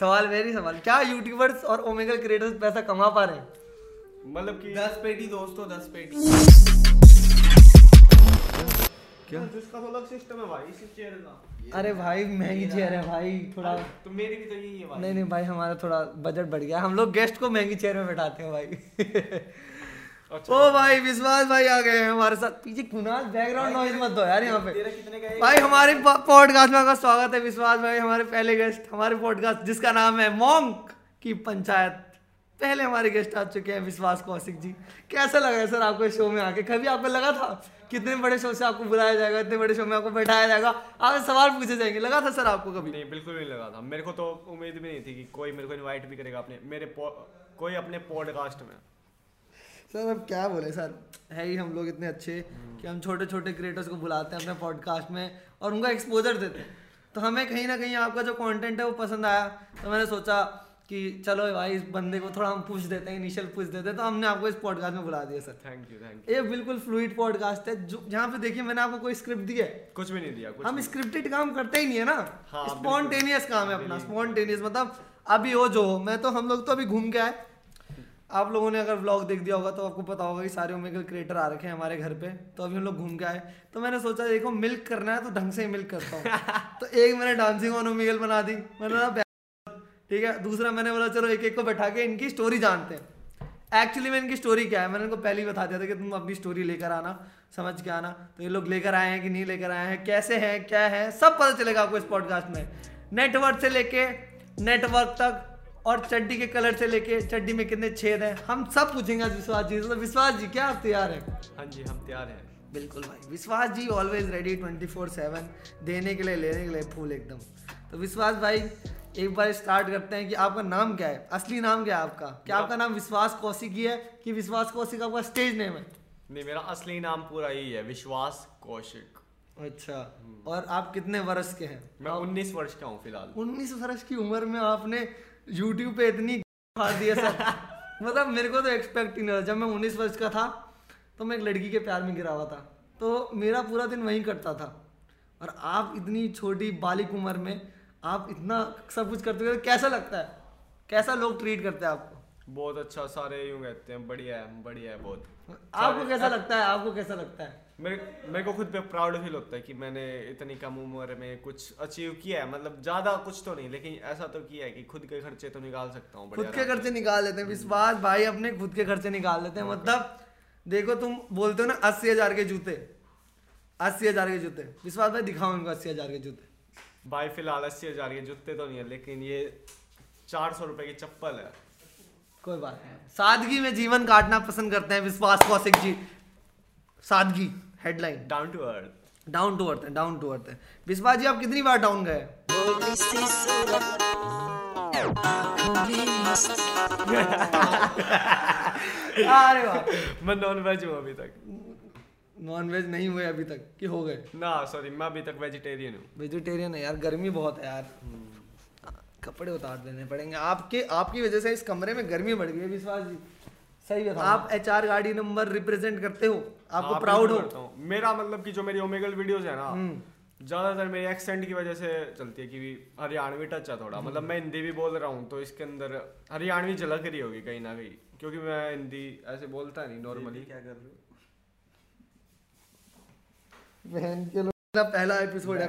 सवाल वेरी सवाल। क्या यूट्यूबर्स और ओमेगा क्रिएटर्स पैसा कमा पा रहे हैं? मतलब कि दस पेटी दोस्तों दस पेटी। क्या? जिसका तो अलग सिस्टम है भाई इसी चेयर का। अरे भाई महँगी चेयर है भाई थोड़ा तो मेरी भी तो यही है भाई। नहीं नहीं भाई हमारा थोड़ा बजट बढ़ गया। हम लोग गेस्ट को महँगी चेयर में बैठाते हैं भाई। ओ भाई विश्वास भाई आ गए हैं हमारे साथ। पीछे कुनाल बैकग्राउंड नॉइज़ मत दो यार यहाँ पे? भाई हमारे पॉडकास्ट में आपका स्वागत है विश्वास भाई हमारे पहले गेस्ट हमारे पॉडकास्ट जिसका नाम है मोंक की पंचायत। पहले हमारे गेस्ट आ चुके हैं विश्वास कौशिक जी। कैसा लगा है सर आपको इस शो में आके? कभी आपको लगा था? कितने बड़े शो से आपको बुलाया जाएगा इतने बड़े शो में आपको बैठाया जाएगा? आपसे सवाल पूछे जाएँगे। लगा था सर आपको कभी? नहीं बिल्कुल नहीं लगा था। मेरे को तो उम्मीद भी नहीं थी कि कोई मेरे को इनवाइट भी करेगा अपने मेरे कोई अपने पॉडकास्ट में। सर अब क्या बोले सर? है ही हम लोग इतने अच्छे कि हम छोटे छोटे क्रिएटर्स को बुलाते हैं अपने पॉडकास्ट में और उनका एक्सपोजर देते हैं। तो हमें कहीं ना कहीं आपका जो कंटेंट है वो पसंद आया। तो मैंने सोचा कि चलो भाई इस बंदे को थोड़ा हम पूछ देते हैं इनिशियल पूछ देते हैं तो हमने आपको इस पॉडकास्ट में बुला दिया sir. Thank you thank you ये बिल्कुल फ्लूइड पॉडकास्ट है। जो जहाँ पे देखिए मैंने आपको कोई स्क्रिप्ट दी है। कुछ भी नहीं दिया कुछ हम स्क्रिप्टेड काम करते ही नहीं है ना। हाँ, स्पॉन्टेनियस काम है अपना स्पॉन्टेनियस मतलब अभी हो जो हो। मैं तो हम लोग तो अभी घूम के आए। आप लोगों ने अगर व्लॉग देख दिया होगा तो आपको पता होगा कि सारे ओमेगल क्रिएटर आ रखे हैं हमारे घर पे। तो अभी हम लोग घूम के आए। तो मैंने सोचा देखो मिल्क करना है तो ढंग से ही मिल्क करता हूँ। तो एक मैंने डांसिंग ऑन ओमेगल बना दी। मैंने ठीक है? दूसरा मैंने बोला चलो एक एक को बैठा के इनकी स्टोरी जानते हैं। एक्चुअली में इनकी स्टोरी क्या है? मैंने इनको पहले ही बता दिया था कि तुम अपनी स्टोरी लेकर आना समझ के आना। तो ये लोग लेकर आए हैं कि नहीं लेकर आए हैं कैसे हैं क्या है सब पता चलेगा आपको इस पॉडकास्ट में। नेटवर्क से लेके नेटवर्क तक और चड्डी के कलर से लेके चड्डी में कितने छेद हैं? हम सब पूछेंगे विश्वास जी तो विश्वास जी क्या आप तैयार हैं? हाँ जी हम तैयार हैं। बिल्कुल भाई। Vishwas ji always ready twenty four seven देने के लिए लेने के लिए फूल एकदम। तो विश्वास भाई एक बार स्टार्ट करते हैं कि आपका नाम क्या है? असली नाम क्या है आपका? क्या आपका नाम विश्वास कौशिक ही है कि विश्वास कौशिक आपका स्टेज नेम है? नहीं मेरा असली नाम पूरा यही है विश्वास कौशिक। अच्छा और आप कितने वर्ष के हैं? मैं 19 वर्ष का हूँ फ़िलहाल। उन्नीस वर्ष की उम्र में आपने यूट्यूब पे इतनी फाड़ दी है सर मतलब मेरे को तो एक्सपेक्ट ही नहीं था। जब मैं उन्नीस वर्ष का था तो मैं एक लड़की के प्यार में गिरा हुआ था। तो मेरा पूरा दिन वहीं कटता था। और आप इतनी छोटी बालिक उम्र में आप इतना सब कुछ करते हुए कैसा लगता है? कैसा लोग ट्रीट करते हैं आपको? बहुत अच्छा सारे यूँ कहते हैं बढ़िया है बढ़िया है बहुत। आपको कैसा लगता है आपको कैसा लगता है? मेरे मेरे को खुद पे प्राउड फील होता है कि मैंने इतनी कम उम्र में कुछ अचीव किया है। मतलब ज़्यादा कुछ तो नहीं लेकिन ऐसा तो किया है कि खुद के खर्चे तो निकाल सकता हूँ खुद के खर्चे निकाल लेते हैं विश्वास भाई अपने खुद के खर्चे निकाल लेते हैं। मतलब देखो तुम बोलते हो ना अस्सी हज़ार के जूते। अस्सी हज़ार के जूते। विश्वास भाई दिखाओ इनको अस्सी हज़ार के जूते। भाई फ़िलहाल अस्सी हज़ार के जूते तो नहीं है लेकिन ये चार सौ रुपए की चप्पल है। कोई बात नहीं। सादगी में जीवन काटना पसंद करते हैं विश्वास कौशिक जी। सादगी headline down to earth down to earth है डाउन टू अर्थ है। विश्वास जी आप कितनी बार डाउन गए? अरे वाह। मैं नॉन वेज हूँ अभी तक। नॉन वेज नहीं हुए अभी तक कि हो गए? ना सॉरी मैं अभी तक वेजिटेरियन हूँ। वेजिटेरियन है यार गर्मी बहुत है यार। कपड़े उतार देने पड़ेंगे। आपके आपकी वजह से इस कमरे में गर्मी बढ़ गई है विश्वास जी। सही बता आप एच आर गाड़ी नंबर रिप्रेजेंट करते हो आपको हाँ, प्राउड हो। मेरा मतलब कि जो मेरी ओमेगल वीडियोस है ना हम्म। ज़्यादातर मेरे एक्सेंट की वजह से चलती है कि हरियाणवी टच है थोड़ा। मतलब मैं हिंदी भी बोल रहा हूँ तो इसके अंदर हरियाणवी झलक रही होगी कहीं ना कहीं क्योंकि मैं हिंदी ऐसे बोलता नहीं नॉर्मली क्या कर रहे हो? बहन के लोग मेरा पहला एपिसोड है।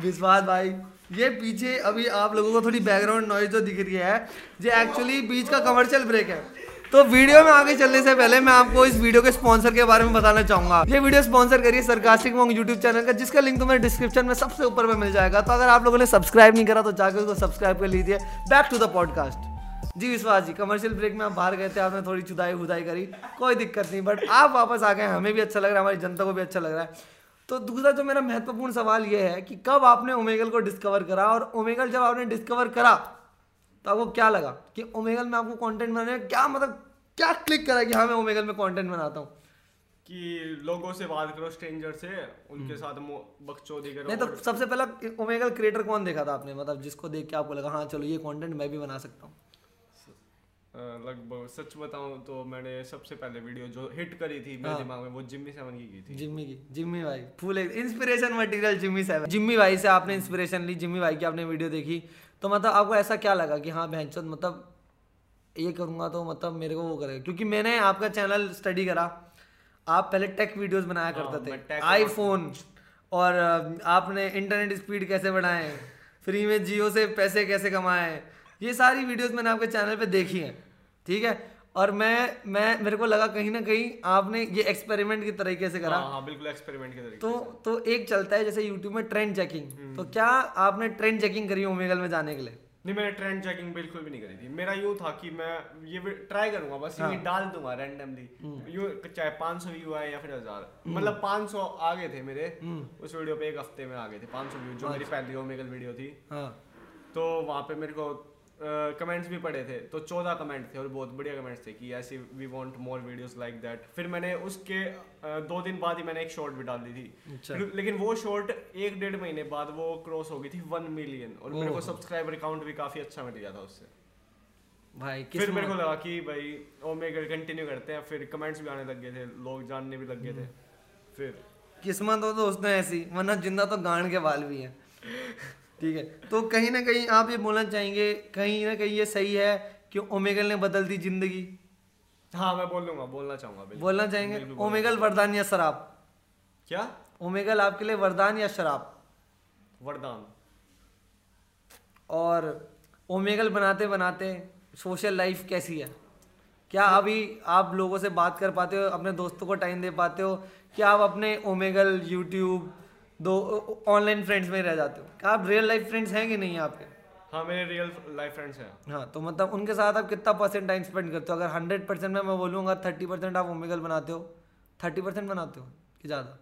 विश्वास भाई, ये पीछे अभी आप लोगों को थोड़ी बैकग्राउंड नॉइज़ जो दिख रही है, ये एक्चुअली बीच का कमर्शियल ब्रेक है। तो वीडियो में आगे चलने से पहले मैं आपको इस वीडियो के स्पॉन्सर के बारे में बताना चाहूँगा। ये वीडियो स्पॉन्सर करिए सरकास्टिक मोंग यूट्यूब चैनल का, जिसका लिंक तुम्हें डिस्क्रिप्शन में सबसे ऊपर में मिल जाएगा। तो अगर आप लोगों ने सब्सक्राइब नहीं करा तो जाकर उसको सब्सक्राइब कर लीजिए। बैक टू द पॉडकास्ट जी विश्वास जी कमर्शियल ब्रेक में आप बाहर गए थे, आपने थोड़ी चुदाई उदाई करी, कोई दिक्कत नहीं। बट आप वापस आ गए हमें भी अच्छा लग रहा है, हमारी जनता को भी अच्छा लग रहा है। तो दूसरा जो मेरा महत्वपूर्ण सवाल ये है कि कब आपने ओमेगल को डिस्कवर करा और ओमेगल जब आपने डिस्कवर करा तो आपको क्या लगा कि ओमेगल में आपको कंटेंट बनाने में क्या मतलब क्या क्लिक करा कि हाँ मैं ओमेगल में कंटेंट बनाता हूँ? कि लोगों से बात करो स्ट्रेंजर से उनके साथ बकचोदी करो नहीं तो सबसे पहला ओमेगल क्रिएटर कौन देखा था आपने? मतलब जिसको देख के आपको लगा हाँ चलो ये कंटेंट मैं भी बना सकता हूँ। लगभग सच बताऊँ तो मैंने सबसे पहले वीडियो जो हिट करी थी मेरे हाँ। दिमाग में वो जिम्मी सेवन की की थी। जिम्मी की। जिम्मी भाई full inspiration material Jimmy seven Jimmy भाई से आपने इंस्पिरेशन ली जिम्मी भाई की आपने वीडियो देखी। तो मतलब आपको ऐसा क्या लगा कि हाँ बहन मतलब ये करूँगा तो मतलब मेरे को वो करेगा? क्योंकि मैंने आपका चैनल स्टडी करा। आप पहले टेक वीडियोस बनाया हाँ, करते थे आईफोन और आपने इंटरनेट स्पीड कैसे बढ़ाए? फ्री में जियो से पैसे कैसे कमाए? ये सारी वीडियोस मैंने आपके चैनल पे देखी हैं ठीक है? और मैं मैं मेरे को लगा कहीं ना कहीं आपने ये एक्सपेरिमेंट की तरीके से करा। हाँ हाँ बिल्कुल एक्सपेरिमेंट के तरीके तो तो एक चलता है जैसे यूट्यूब में ट्रेंड चेकिंग हम्म। तो क्या आपने ट्रेंड चेकिंग करी ओमेगल में जाने के लिए? नहीं मैंने ट्रेंड चेकिंग बिल्कुल भी नहीं करी थी। मेरा यूँ था कि मैं ये ट्राई करूँगा बस हाँ। ये। डाल दूँगा रैंडमली यूँ चाहे 500 व्यू आए या फिर हज़ार। मतलब 500 आ गए थे मेरे। उस वीडियो पे एक हफ़्ते में आ गए थे 500 व्यू जो मेरी पहली ओमेगल वीडियो थी। हाँ। तो वहाँ पे मेरे को कमेंट्स भी पड़े थे तो चौदह कमेंट थे और बहुत बढ़िया कमेंट्स थे कि ऐसे we want more videos like that फिर मैंने उसके दो दिन बाद ही मैंने एक शॉर्ट भी डाल दी थी। अच्छा। लेकिन वो शॉर्ट एक डेढ़ महीने बाद वो क्रॉस हो गई थी वन मिलियन और मेरे को सब्सक्राइबर अकाउंट भी काफ़ी अच्छा मिल गया था उससे। भाई फिर मेरे को लगा कि भाई ओमेगा कंटिन्यू करते हैं फिर कमेंट्स भी आने लग गए थे लोग जानने भी लग गए थे। फिर किस्मत हो तो उसने ऐसी वरना ज़िंदा तो गांड के बाल भी हैं। ठीक है? तो कहीं ना कहीं आप ये बोलना चाहेंगे कहीं ना कहीं ये सही है कि ओमेगल ने बदल दी ज़िंदगी। हाँ मैं बोल दूँगा बोलना चाहूँगा बोलना चाहेंगे? ओमेगल वरदान या शराब? क्या? ओमेगल आपके लिए वरदान या शराब? वरदान। और ओमेगल बनाते बनाते सोशल लाइफ कैसी है? क्या अभी आप लोगों से बात कर पाते हो अपने दोस्तों को टाइम दे पाते हो? क्या आप अपने ओमेगल यूट्यूब दो ऑनलाइन फ्रेंड्स में रह जाते हो। क्या आप रियल लाइफ फ्रेंड्स हैं कि नहीं आपके हाँ मेरे रियल लाइफ फ्रेंड्स हैं। हाँ तो मतलब उनके साथ आप कितना परसेंट टाइम स्पेंड करते हो? अगर हंड्रेड परसेंट में मैं बोलूँगा थर्टी परसेंट आप ओमेगल बनाते हो थर्टी परसेंट बनाते हो कि ज़्यादा?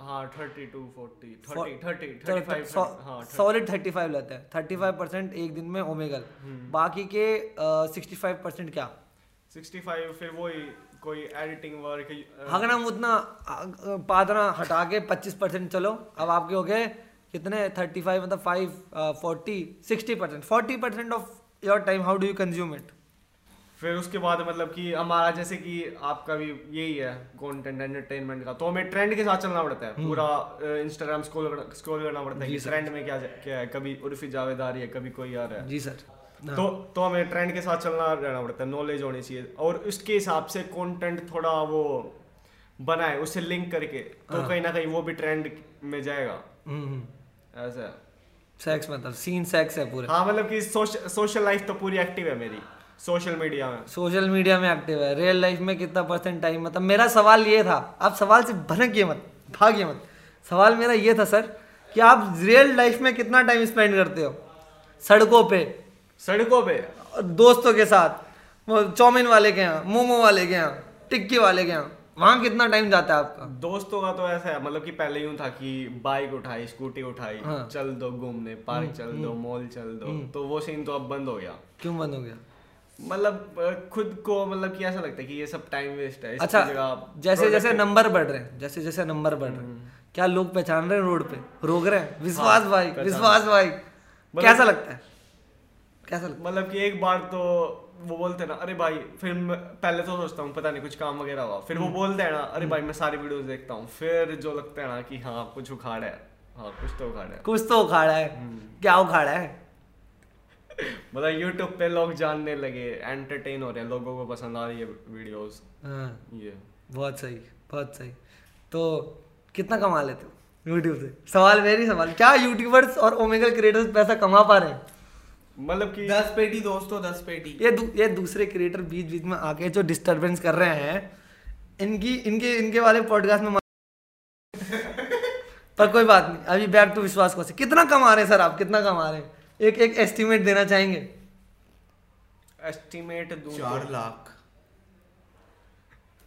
हाँ thirty to forty thirty thirty thirty five solid thirty five लेते हैं थर्टी फाइव परसेंट एक दिन में ओमेगल बाकी के सिक्सटी फाइव परसेंट क्या? सिक्सटी फाइव फिर वही कोई एडिटिंग वर्क हगना मुतना पादना हटा के पच्चीस परसेंट चलो। अब आपके हो गए कितने? थर्टी फाइव मतलब five forty sixty percent. Forty percent of your time how do you consume it फिर उसके बाद मतलब कि हमारा जैसे कि आपका भी यही है कंटेंट एंटरटेनमेंट का। तो हमें ट्रेंड के साथ चलना पड़ता है। पूरा इंस्टाग्राम स्क्रॉल स्क्रॉल करना पड़ता है कि ट्रेंड में क्या क्या है? कभी उर्फी जावेद आ रही है कभी कोई आ रहा है। जी सर। तो तो हमें ट्रेंड के साथ चलना रहना पड़ता है नॉलेज होनी चाहिए। और उसके हिसाब से कंटेंट थोड़ा वो बनाए उससे लिंक करके तो कहीं ना कहीं वो भी ट्रेंड में जाएगा। ऐसा। सेक्स मतलब सीन सेक्स है पूरे। हाँ मतलब कि सोशल लाइफ तो पूरी एक्टिव है मेरी सोशल मीडिया में। सोशल मीडिया में एक्टिव है। रियल लाइफ में कितना परसेंट टाइम मतलब मेरा सवाल ये था आप सवाल से भनकिए मत भागिए मत। सवाल मेरा ये था सर कि आप रियल लाइफ में कितना टाइम स्पेंड करते हो? सड़कों पे सड़कों पे। दोस्तों के साथ चौमिन वाले के यहाँ मोमो वाले के यहाँ टिक्की वाले के यहाँ वहाँ कितना टाइम जाता है आपका? दोस्तों का तो ऐसा है मतलब कि पहले यूँ था कि बाइक उठाई स्कूटी उठाई हाँ। चल दो घूमने पार्क चल दो मॉल चल दो तो वो सीन तो अब बंद हो गया। क्यों बंद हो गया? मतलब खुद को मतलब कि ऐसा लगता है कि ये सब टाइम वेस्ट है अच्छा जैसे जैसे नंबर बढ़ रहे हैं जैसे जैसे नंबर बढ़ रहे हैं क्या लोग पहचान रहे हैं रोड पे? रोक रहे हैं? विश्वास हाँ, भाई विश्वास भाई कैसा लगता है? कैसा लगता मतलब कि एक बार तो वो बोलते हैं ना अरे भाई फिर पहले तो सोचता हूँ पता नहीं कुछ काम वगैरह हुआ। फिर हम्म। वो बोलते हैं ना अरे भाई मैं सारी वीडियोस देखता हूँ। फिर जो लगता है ना कि हाँ कुछ उखाड़ा है। हाँ कुछ तो उखाड़ा है। कुछ तो उखाड़ा है। हम्म। क्या उखाड़ा है? मतलब यूट्यूब पे लोग जानने लगे एंटरटेन हो रहे हैं लोगों को पसंद आ रही है वीडियोस। हाँ। ये। बहुत सही बहुत सही। तो कितना कमा लेते हो यूट्यूब से? सवाल वेरी सवाल। क्या यूट्यूबर्स और ओमेगल क्रिएटर्स पैसा कमा पा रहे हैं? मतलब कि दस पेटी दोस्तों दस पेटी। ये दू, ये दूसरे क्रिएटर बीच बीच में आके जो डिस्टरबेंस कर रहे हैं इनकी इनके इनके वाले पॉडकास्ट में पर कोई बात नहीं अभी बैक टू विश्वास को कितना कमा रहे हैं सर आप? कितना कमा रहे हैं? एक एक एस्टिमेट देना चाहेंगे? एस्टिमेट दूँ चार लाख।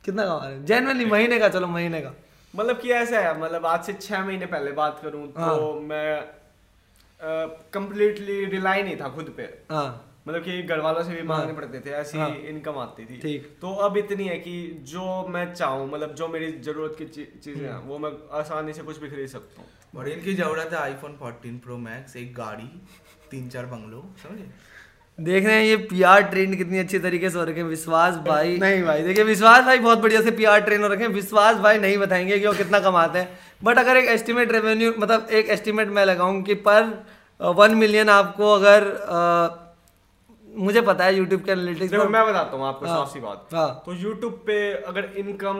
कितना कमा रहे हैं? जेनवनली महीने का चलो महीने का। मतलब कि ऐसा है मतलब आज से छह महीने पहले बात करूँ तो हाँ। मैं कंप्लीटली रिलाई नहीं था खुद पे हाँ मतलब कि घर वालों से भी मांगने हाँ। पड़ते थे ऐसी हाँ। इनकम आती थी ठीक। तो अब इतनी है कि जो मैं चाहूँ मतलब जो मेरी ज़रूरत की चीज़ें हैं हम्म। वो मैं आसानी से कुछ भी खरीद सकता हूँ और इनकी ज़रूरत है आईफोन 14 प्रो मैक्स एक गाड़ी तीन चार बंगलो समझे देख रहे हैं ये पीआर ट्रेंड कितनी अच्छी तरीके से हो रखे विश्वास भाई। नहीं भाई देखिए विश्वास भाई बहुत बढ़िया से पीआर ट्रेन हो रखे हैं। विश्वास भाई नहीं बताएँगे कि वो कितना कमाते हैं। बट अगर एक एस्टिमेट रेवेन्यू मतलब एक एस्टिमेट मैं लगाऊँ कि पर वन मिलियन आपको अगर अ, मुझे पता है यूट्यूब के एनालिटिक्स मैं बताता हूँ आपको हाँ, साफ़ सी बात। हाँ। तो YouTube पे अगर इनकम।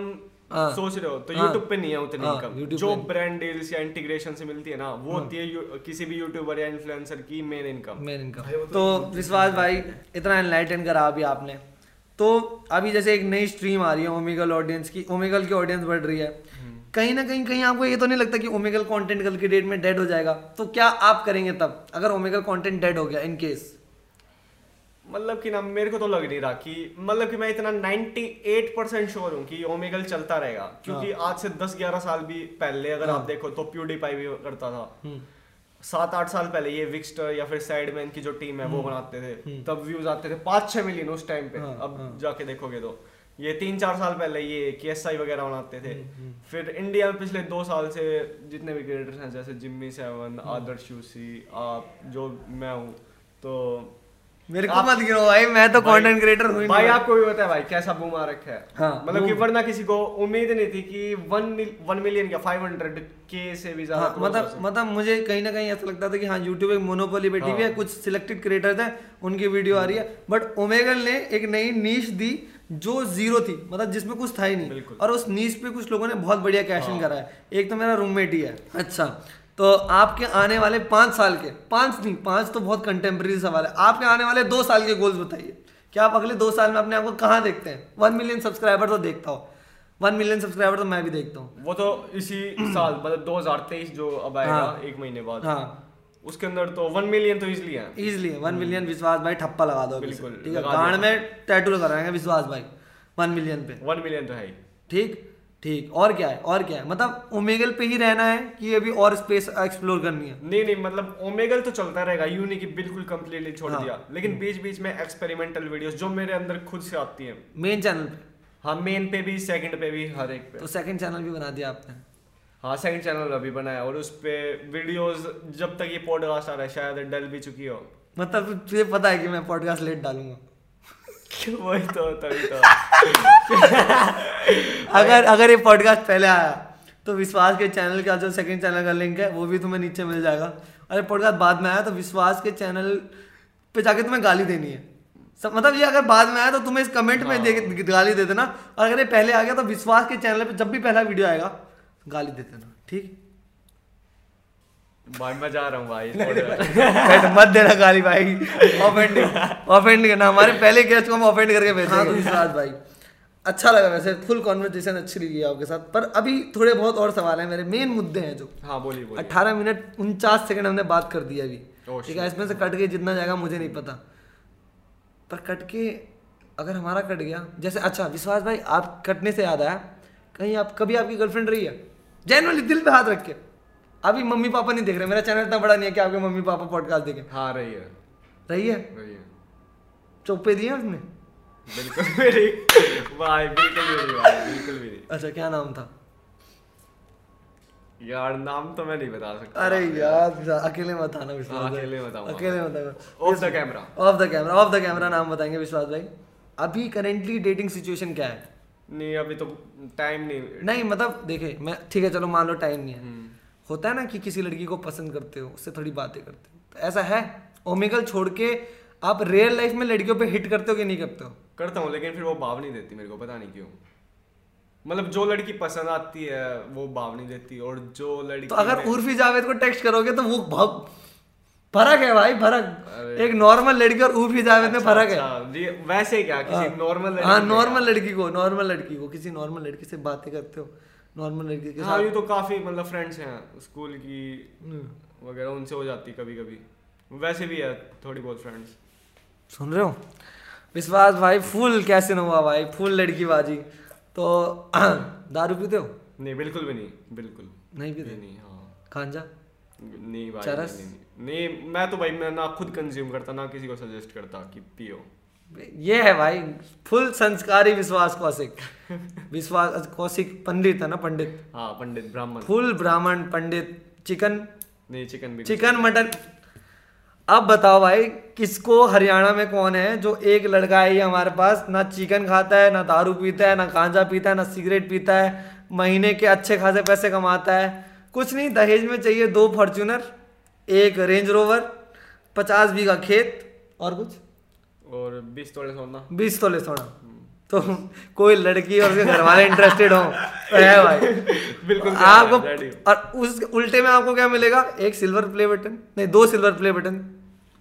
सोच रहे हो तो हाँ। YouTube पे नहीं है उतनी हाँ, इनकम जो हाँ। ब्रांड डील्स या इंटीग्रेशन से मिलती है ना वो होती है किसी भी यूट्यूबर या इन्फ्लुएंसर की मेन इनकम मेन इनकम तो विश्वास भाई इतना एनलाइटन करा अभी आपने। तो अभी जैसे एक नई स्ट्रीम आ रही है ओमेगल ऑडियंस की ओमेगल की ऑडियंस बढ़ रही है। कहीं ना कहीं कहीं आपको ये तो नहीं लगता कि ओमेगल कंटेंट कल की डेट में डेड हो जाएगा। तो क्या आप करेंगे तब अगर ओमेगल कंटेंट डेड हो गया इन केस मतलब कि ना मेरे को तो लग नहीं रहा कि मतलब कि मैं इतना 98 परसेंट श्योर हूँ कि ओमेगल चलता रहेगा क्योंकि हाँ। आज से 10-11 साल भी पहले अगर आप देखो तो प्यूडीपाई भी करता था हम्म। सात आठ साल पहले ये विक्स्टर या फिर साइडमैन की जो टीम है वो हम्म। बनाते थे तब व्यूज़ आते थे पाँच छह मिलियन उस टाइम पे हाँ, अब हाँ। जाके देखोगे तो ये तीन चार साल पहले ये के एस आई वगैरह बनाते थे हम्म, फिर इंडिया में पिछले दो साल से जितने भी क्रिएटर्स हैं जैसे Jimmy seven hmm. Adarsh UC आप जो मैं हूँ तो मेरे को मत गिरो भाई मैं तो कंटेंट क्रिएटर हुई भाई आपको भी पता है भाई कैसा बूम आ रखा है। हाँ, मतलब कि वरना किसी को उम्मीद नहीं थी कि वन वन मिलियन या फाइव हंड्रेड के से भी ज़्यादा हाँ, मतलब मतलब मुझे कहीं ना कहीं ऐसा लगता था कि हाँ यूट्यूब एक मोनोपोली बैठी हुई है हाँ। कुछ सिलेक्टेड क्रिएटर्स हैं उनकी वीडियो आ रही है। बट ओमेगल ने एक नई नीश दी जो ज़ीरो थी मतलब जिसमें कुछ था ही नहीं। और उस नीच पे कुछ लोगों ने बहुत बढ़िया कैश इन हाँ। करा है। एक तो मेरा रूममेट ही है। अच्छा। तो आपके आने वाले पाँच साल के पाँच नहीं पाँच तो बहुत कंटेम्प्रेरी सवाल है। आपके आने वाले दो साल के गोल्स बताइए। कि आप अगले दो साल में अपने आप को कहाँ देखते हैं? वन मिलियन सब्सक्राइबर तो देखता हो। वन मिलियन सब्सक्राइबर तो मैं भी देखता हूँ। वो तो इसी साल मतलब 2023 जो अब आएगा हाँ। एक महीने बाद। हाँ। उसके अंदर तो वन मिलियन तो इजिली है। इजिली वन मिलियन विश्वास भाई ठप्पा लगा दो बिल्कुल, ठीक है? गांड में टैटू लगा रहेंगे विश्वास भाई। वन मिलियन पे। वन मिलियन तो है। ठीक? ठीक और क्या है और क्या है? मतलब ओमेगल पे ही रहना है कि अभी और स्पेस एक्सप्लोर करनी है? नहीं नहीं मतलब ओमेगल तो चलता रहेगा यू नहीं कि बिल्कुल कंप्लीटली छोड़ हाँ। दिया। लेकिन बीच बीच में एक्सपेरिमेंटल वीडियोस जो मेरे अंदर खुद से आती हैं। मेन चैनल पे? हाँ मेन पे भी सेकंड पे भी हर एक पे। तो सेकंड चैनल भी बना दिया आपने? हाँ सेकंड चैनल अभी बनाया और उस पे वीडियोस जब तक ये पॉडकास्ट आ रहा है शायद डल भी चुकी हो। मतलब तुझे पता है कि मैं पॉडकास्ट लेट डालूँगा। वही तो तभी तो अगर अगर ये पॉडकास्ट पहले आया तो विश्वास के चैनल का जो सेकंड चैनल का लिंक है वो भी तुम्हें नीचे मिल जाएगा। अगर पॉडकास्ट बाद में आया तो विश्वास के चैनल पे जाके तुम्हें गाली देनी है। सब मतलब ये अगर बाद में आया तो तुम्हें इस कमेंट में दे गाली दे देना। और अगर ये पहले आ गया तो विश्वास के चैनल पे जब भी पहला वीडियो आएगा गाली दे देना ठीक? भाई मैं जा रहा हूँ भाई podcast। मत देना गाली भाई। ऑफेंडिंग ऑफेंड करना। हमारे पहले गेस्ट को हम ऑफेंड करके भेजेंगे विश्वास भाई। अच्छा लगा वैसे फुल कॉन्वर्जेशन अच्छी लगी आपके साथ। पर अभी थोड़े बहुत और सवाल हैं मेरे मेन मुद्दे हैं जो। हाँ बोलिए बोलिए। अट्ठारह मिनट उनचास सेकंड हमने बात कर दी अभी। ठीक है इसमें से कट के जितना जाएगा मुझे नहीं पता। पर कट के अगर हमारा कट गया जैसे अच्छा विश्वास भाई आप कटने से याद आया। कहीं आप कभी आपकी गर्लफ्रेंड रही है? जनरली दिल पे हाथ रख के। अभी मम्मी पापा नहीं देख रहे मेरा चैनल इतना बड़ा नहीं है कि आपके मम्मी पापा पॉडकास्ट देखें। हाँ रही है। रही है? रही है। चौपे दिए उसने? बिल्कुल मेरी भाई बिल्कुल भी नहीं भाई बिल्कुल भी नहीं। अच्छा क्या नाम था? यार नाम तो मैं नहीं बता सकता। अरे यार अकेले मत आना विश्वास हाँ, भाई। अकेले। अकेले मत off the camera off the camera off the camera नाम बताएँगे विश्वास भाई। अभी करेंटली डेटिंग सिचुएशन क्या है? नहीं अभी तो टाइम नहीं। नहीं मतलब देखे मैं ठीक है चलो मान लो टाइम नहीं है। हम्म। होता है ना कि किसी लड़की को पसंद करते हो उससे थोड़ी बातें करते हो। तो ऐसा है? ओमेगल छोड़ के आप रियल लाइफ में लड़कियों पे हिट करते हो कि नहीं करते हो? करता हूँ लेकिन फिर वो भाव नहीं देती मेरे को पता नहीं क्यों। मतलब जो लड़की पसंद आती है वो भाव नहीं देती और जो लड़की तो अगर उर्फी जावेद को टेक्स्ट करोगे तो वो भाव फ़र्क है भाई फ़र्क। एक नॉर्मल लड़की और उर्फी जावेद में अच्छा, फ़र्क है। अच्छा, वैसे क्या किसी नॉर्मल हाँ नॉर्मल लड़की को नॉर्मल लड़की को किसी नॉर्मल लड़की से बातें करते हो। नॉर्मल लड़की के हाँ साथ। ये तो काफ़ी मतलब फ्रेंड्स हैं स्कूल की हम्म। वगैरह उनसे हो जाती कभी कभी वैसे भी है थोड़ी बहुत फ्रेंड्स सुन रहे हो? विश्वास भाई फुल कैसे न हुआ भाई फुल लड़की बाजी तो दारू पीते हो? नहीं बिल्कुल भी नहीं बिल्कुल। नहीं पीते? नहीं हाँ। खांजा? नहीं भाई चरस? नहीं, नहीं, नहीं। मैं तो भाई मैं ना खुद कंज्यूम करता ना किसी को सजेस्ट करता कि पियो। ये है भाई फुल संस्कारी विश्वास कौशिक। विश्वास कौशिक पंडित है ना पंडित? हाँ पंडित ब्राह्मण। फुल ब्राह्मण पंडित चिकन? नहीं चिकन भी चिकन मटन? अब बताओ भाई किसको हरियाणा में कौन है जो एक लड़का है ये हमारे पास ना चिकन खाता है ना दारू पीता है ना गांजा पीता है ना सिगरेट पीता है महीने के अच्छे खासे पैसे कमाता है? कुछ नहीं दहेज में चाहिए दो फॉर्च्यूनर एक रेंज रोवर पचास बीघा खेत और कुछ? और बीस तोले सोना। बीस तोले सोना। तो कोई लड़की और उसके घर वाले इंटरेस्टेड हो तो है भाई। बिल्कुल आपको और उस उल्टे में आपको क्या मिलेगा? एक सिल्वर प्ले बटन नहीं दो सिल्वर प्ले बटन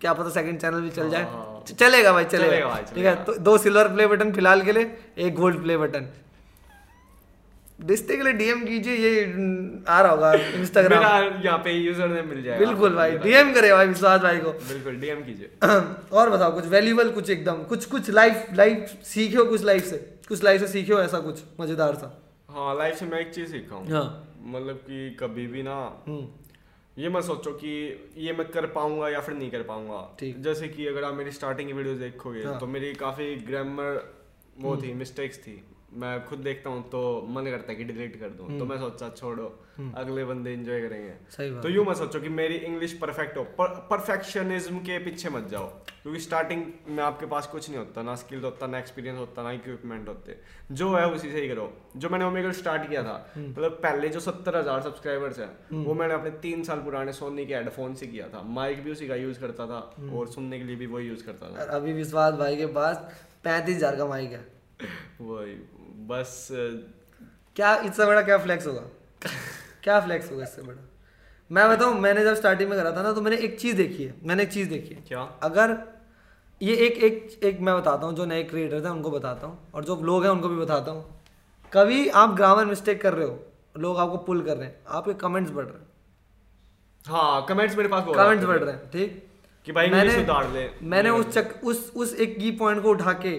क्या पता सेकंड चैनल भी चल जाए। हाँ। चलेगा भाई चलेगा। चलेगा ठीक है तो दो सिल्वर प्ले बटन फ़िलहाल के लिए एक गोल्ड प्ले बटन रिश्ते के लिए डीएम कीजिए ये आ रहा होगा इंस्टाग्राम यहाँ पे यूज़र नेम मिल जाएगा। बिल्कुल भाई डीएम करे भाई विश्वास भाई को। बिल्कुल डीएम कीजिए। और बताओ कुछ वैल्यूबल कुछ एकदम कुछ कुछ लाइफ लाइफ सीखे हो कुछ लाइफ से? कुछ लाइफ से सीखे हो ऐसा कुछ मज़ेदार सा? हाँ लाइफ से मैं एक चीज़ सीखा हूँ। हाँ। मतलब कि कभी भी ना हम्म। ये मत सोचो कि ये मैं कर पाऊँगा या फिर नहीं कर पाऊँगा। जैसे कि अगर आप मेरी स्टार्टिंग की वीडियोस देखोगे हाँ। तो मेरी काफ़ी ग्रामर वो थी मिस्टेक्स थी। मैं खुद देखता हूँ तो मन करता है कि डिलीट कर दूँ। तो मैं सोचा छोड़ो अगले बंदे एंजॉय करेंगे। सही तो यूँ मत सोचो कि मेरी इंग्लिश परफेक्ट हो। परफेक्शनिज्म के पीछे मत जाओ। क्योंकि स्टार्टिंग में आपके पास कुछ नहीं होता ना स्किल होता ना एक्सपीरियंस होता ना इक्विपमेंट होते। जो है उसी से ही करो। जो मैंने ओमेगल स्टार्ट किया था मतलब पहले जो सत्तर हज़ार सब्सक्राइबर्स हैं वो मैंने अपने तीन साल पुराने सोनी के हेडफोन से किया था। माइक भी उसी का यूज़ करता था और सुनने के लिए भी वही यूज़ करता था। अभी विश्वास भाई के पास पैंतीस हज़ार का माइक है। वही बस क्या इससे बड़ा क्या फ्लेक्स होगा? क्या फ्लेक्स होगा इससे बड़ा? मैं बताऊँ मैंने जब स्टार्टिंग में करा था ना तो मैंने एक चीज़ देखी है मैंने एक चीज़ देखी है। क्या? अगर ये एक एक एक मैं बताता हूँ जो नए क्रिएटर थे उनको बताता हूँ और जो लोग हैं उनको भी बताता हूँ। कभी आप ग्रामर मिस्टेक कर रहे हो लोग आपको पुल कर रहे हैं आपके कमेंट्स बढ़ रहे हैं। हाँ कमेंट्स मेरे पास कमेंट्स बढ़ रहे हैं ठीक? कि भाई इंग्लिश सुधार ले मैंने उस चक उस उस एक की पॉइंट को उठा के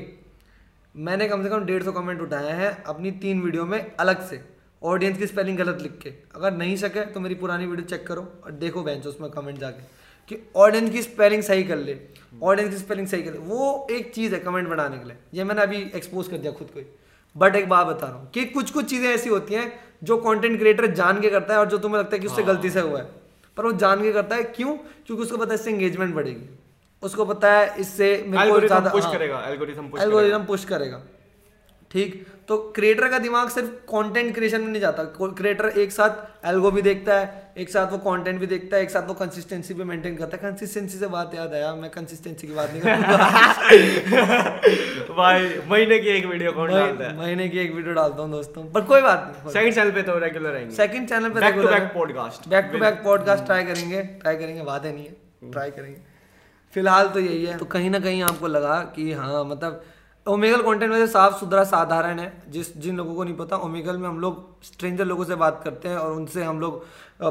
मैंने कम से कम डेढ़ सौ कमेंट उठाए हैं अपनी तीन वीडियो में अलग से। ऑडियंस की स्पेलिंग गलत लिख के। अगर नहीं सके तो मेरी पुरानी वीडियो चेक करो और देखो बेंच उसमें कमेंट जाके कि ऑडियंस की स्पेलिंग सही कर ले। ऑडियंस की स्पेलिंग सही कर ले। वो एक चीज़ है कमेंट बनाने के लिए। ये मैंने अभी एक्सपोज कर दिया खुद को ही। बट एक बात बता रहा हूँ कि कुछ कुछ चीज़ें ऐसी होती हैं जो कंटेंट क्रिएटर जान के करता है और जो तुम्हें लगता है कि उससे गलती से हुआ है। पर वो जान के करता है क्यों? क्योंकि उसको पता है इससे एंगेजमेंट बढ़ेगी। उसको पता है इससे मेरे को ज़्यादा पुश हाँ, करेगा एल्गोरिथम पुश एल्गोरिथम पुश करेगा। ठीक? तो क्रिएटर का दिमाग सिर्फ़ कंटेंट क्रिएशन में नहीं जाता। क्रिएटर एक साथ एल्गो भी देखता है एक साथ वो कंटेंट भी देखता है एक साथ वो कंसिस्टेंसी भी मेंटेन करता है। कंसिस्टेंसी से बात याद आया मैं कंसिस्टेंसी की बात नहीं करूँगा। भाई महीने की एक वीडियो कौन डालता है? महीने की एक वीडियो डालता हूँ दोस्तों पर कोई बात नहीं सेकंड चैनल पे तो रेगुलर रहेंगे। सेकंड चैनल पे back to back podcast back to back podcast try करेंगे ट्राई करेंगे बातें नहीं है ट्राई करेंगे। फ़िलहाल तो यही है। तो कहीं ना कहीं आपको लगा कि हाँ मतलब ओमेगल कंटेंट में साफ़ सुथरा साधारण है। जिस जिन लोगों को नहीं पता ओमेगल में हम लोग स्ट्रेंजर लोगों से बात करते हैं और उनसे हम लोग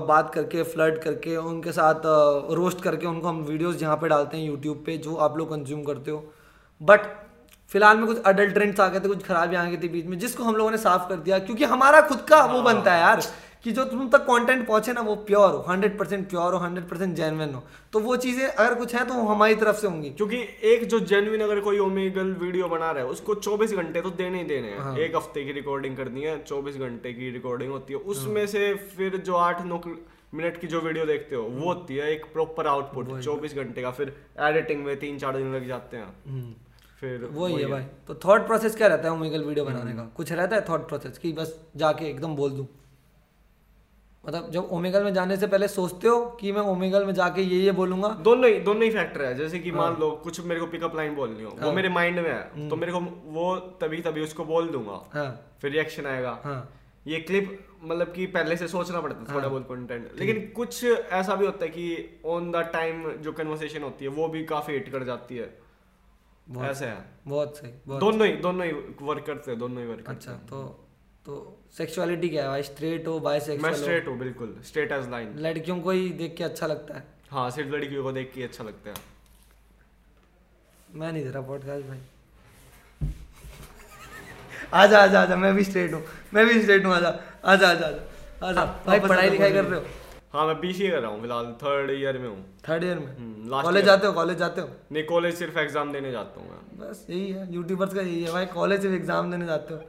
बात करके फ्लर्ट करके उनके साथ रोस्ट करके उनको हम वीडियोस जहाँ पे डालते हैं यूट्यूब पे जो आप लोग कंज्यूम करते हो। बट फ़िलहाल में कुछ अडल्ट ट्रेंड्स आ गए थे कुछ खराबी आ गई थी बीच में जिसको हम लोगों ने साफ़ कर दिया क्योंकि हमारा खुद का वो बनता है यार। कि जो तुम तक कंटेंट पहुँचे ना वो प्योर हो हंड्रेड परसेंट प्योर हो हंड्रेड परसेंट जेनविन हो। तो वो चीज़ें अगर कुछ है तो वो हमारी तरफ़ से होंगी। क्योंकि एक जो जेन्युइन अगर कोई ओमेगल वीडियो बना रहा है उसको 24 घंटे तो देने ही देने हैं। हाँ। एक हफ़्ते की रिकॉर्डिंग करनी है 24 घंटे की रिकॉर्डिंग होती है। उसमें से फिर जो आठ नौ मिनट की जो वीडियो देखते हो वो होती है एक प्रॉपर आउटपुट 24 घंटे का। फिर एडिटिंग में तीन चार दिन लग जाते हैं। फिर वो ही है। भाई। तो थॉट प्रोसेस क्या रहता है ओमेगल वीडियो बनाने का? कुछ रहता है थॉट प्रोसेस कि बस जाके एकदम बोल दूँ? मतलब जब ओमेगल में जाने से पहले सोचते हो कि मैं ओमेगल में जाके ये ये बोलूँगा? दोनों ही दोनों ही फैक्टर है। जैसे कि हाँ। मान लो कुछ मेरे को पिकअप लाइन बोलनी हो वो मेरे माइंड में हम्म। है तो मेरे को वो तभी तभी उसको बोल दूँगा। हाँ। फिर रिएक्शन आएगा। हाँ। ये क्लिप मतलब कि पहले से सोचना पड़ता है थोड़ा बहुत कंटेंट लेकिन कुछ ऐसा भी होता है कि ऑन द टाइम जो कन्वर्सेशन होती है वो भी काफ़ी हिट कर जाती है। ऐसे है। बहुत सही दोनों ही दोनों ही वर्क करते हैं दोनों ही वर्क अच्छा तो तो सेक्सुअलिटी क्या है? भाई स्ट्रेट हो बाय मैं स्ट्रेट हूँ बिल्कुल स्ट्रेट एज लाइन लड़कियों को ही देख के अच्छा लगता है। हाँ सिर्फ़ लड़कियों को देख के अच्छा लगता है। मैं नहीं दे रहा पॉडकास्ट भाई। आजा आजा आजा मैं भी स्ट्रेट हूँ मैं भी स्ट्रेट हूँ आजा आजा आजा आजा। आजा भाई पढ़ाई लिखाई कर रहे हो? हाँ मैं बीसीए कर रहा हूँ फ़िलहाल थर्ड ईयर में हूँ। थर्ड ईयर हम्म, में कॉलेज जाते हो कॉलेज जाते हो? नहीं कॉलेज सिर्फ़ एग्ज़ाम देने जाता हूँ मैं। बस यही है यूट्यूबर्स का यही है भाई कॉलेज से एग्ज़ाम देने जाते हो।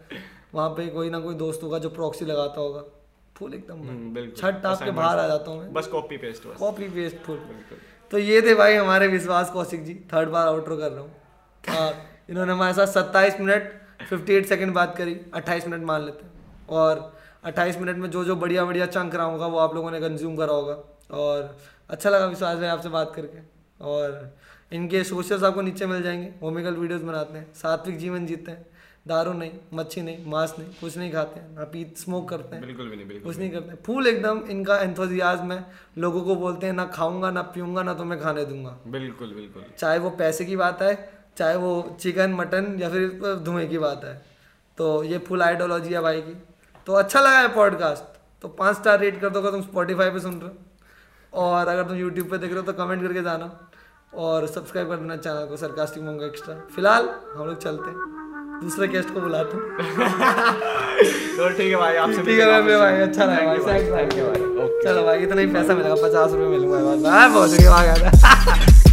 वहाँ पे कोई ना कोई दोस्त होगा जो प्रॉक्सी लगाता होगा। फुल एकदम हम्म, छठ टाप के बाहर आ जाता हूँ मैं। बस copy paste copy paste full तो ये थे भाई हमारे विश्वास कौशिक जी। थर्ड बार आउटरो कर रहा हूँ। इन्होंने हमारे साथ सत्ताईस मिनट फिफ्टी एट सेकेंड बात करी। अट्ठाईस मिनट मान लेते हैं। और अट्ठाईस मिनट में जो जो बढ़िया बढ़िया चंक रहा होगा वो आप लोगों ने कंज्यूम करा होगा। और अच्छा लगा विश्वास भाई आपसे बात करके। और इनके सोशल्स आपको नीचे मिल जाएँगे। होमिकल वीडियोस बनाते हैं। सात्विक जीवन जीते हैं। दारू नहीं मच्छी नहीं मांस नहीं कुछ नहीं खाते हैं ना पी स्मोक करते हैं। बिल्कुल भी नहीं बिल्कुल कुछ नहीं करते। हैं फुल एकदम इनका एंथोजियाज्म है। लोगों को बोलते हैं ना खाऊँगा ना पीऊँगा ना तुम्हें खाने दूँगा। बिल्कुल बिल्कुल। चाहे वो पैसे की बात है चाहे वो चिकन मटन या फिर धुएँ की बात है। तो ये फुल आइडियोलॉजी है भाई की। तो अच्छा लगा है पॉडकास्ट तो पाँच स्टार रेट कर दो अगर तुम स्पॉटीफाई पे सुन रहे हो। और अगर तुम यूट्यूब पे देख रहे हो तो कमेंट करके जाना। और सब्सक्राइब कर देना चैनल को सरकास्टिक मोंगा एक्स्ट्रा फ़िलहाल हम लोग चलते हैं। दूसरे गेस्ट को बुलाते हैं। तो ठीक है भाई आपसे ठीक है भाई भाई अच्छा रहा भाई थैंक यू भाई। चलो भाई इतना ही पैसा मिलेगा पचास रुपये मिलूँगा बहुत भाई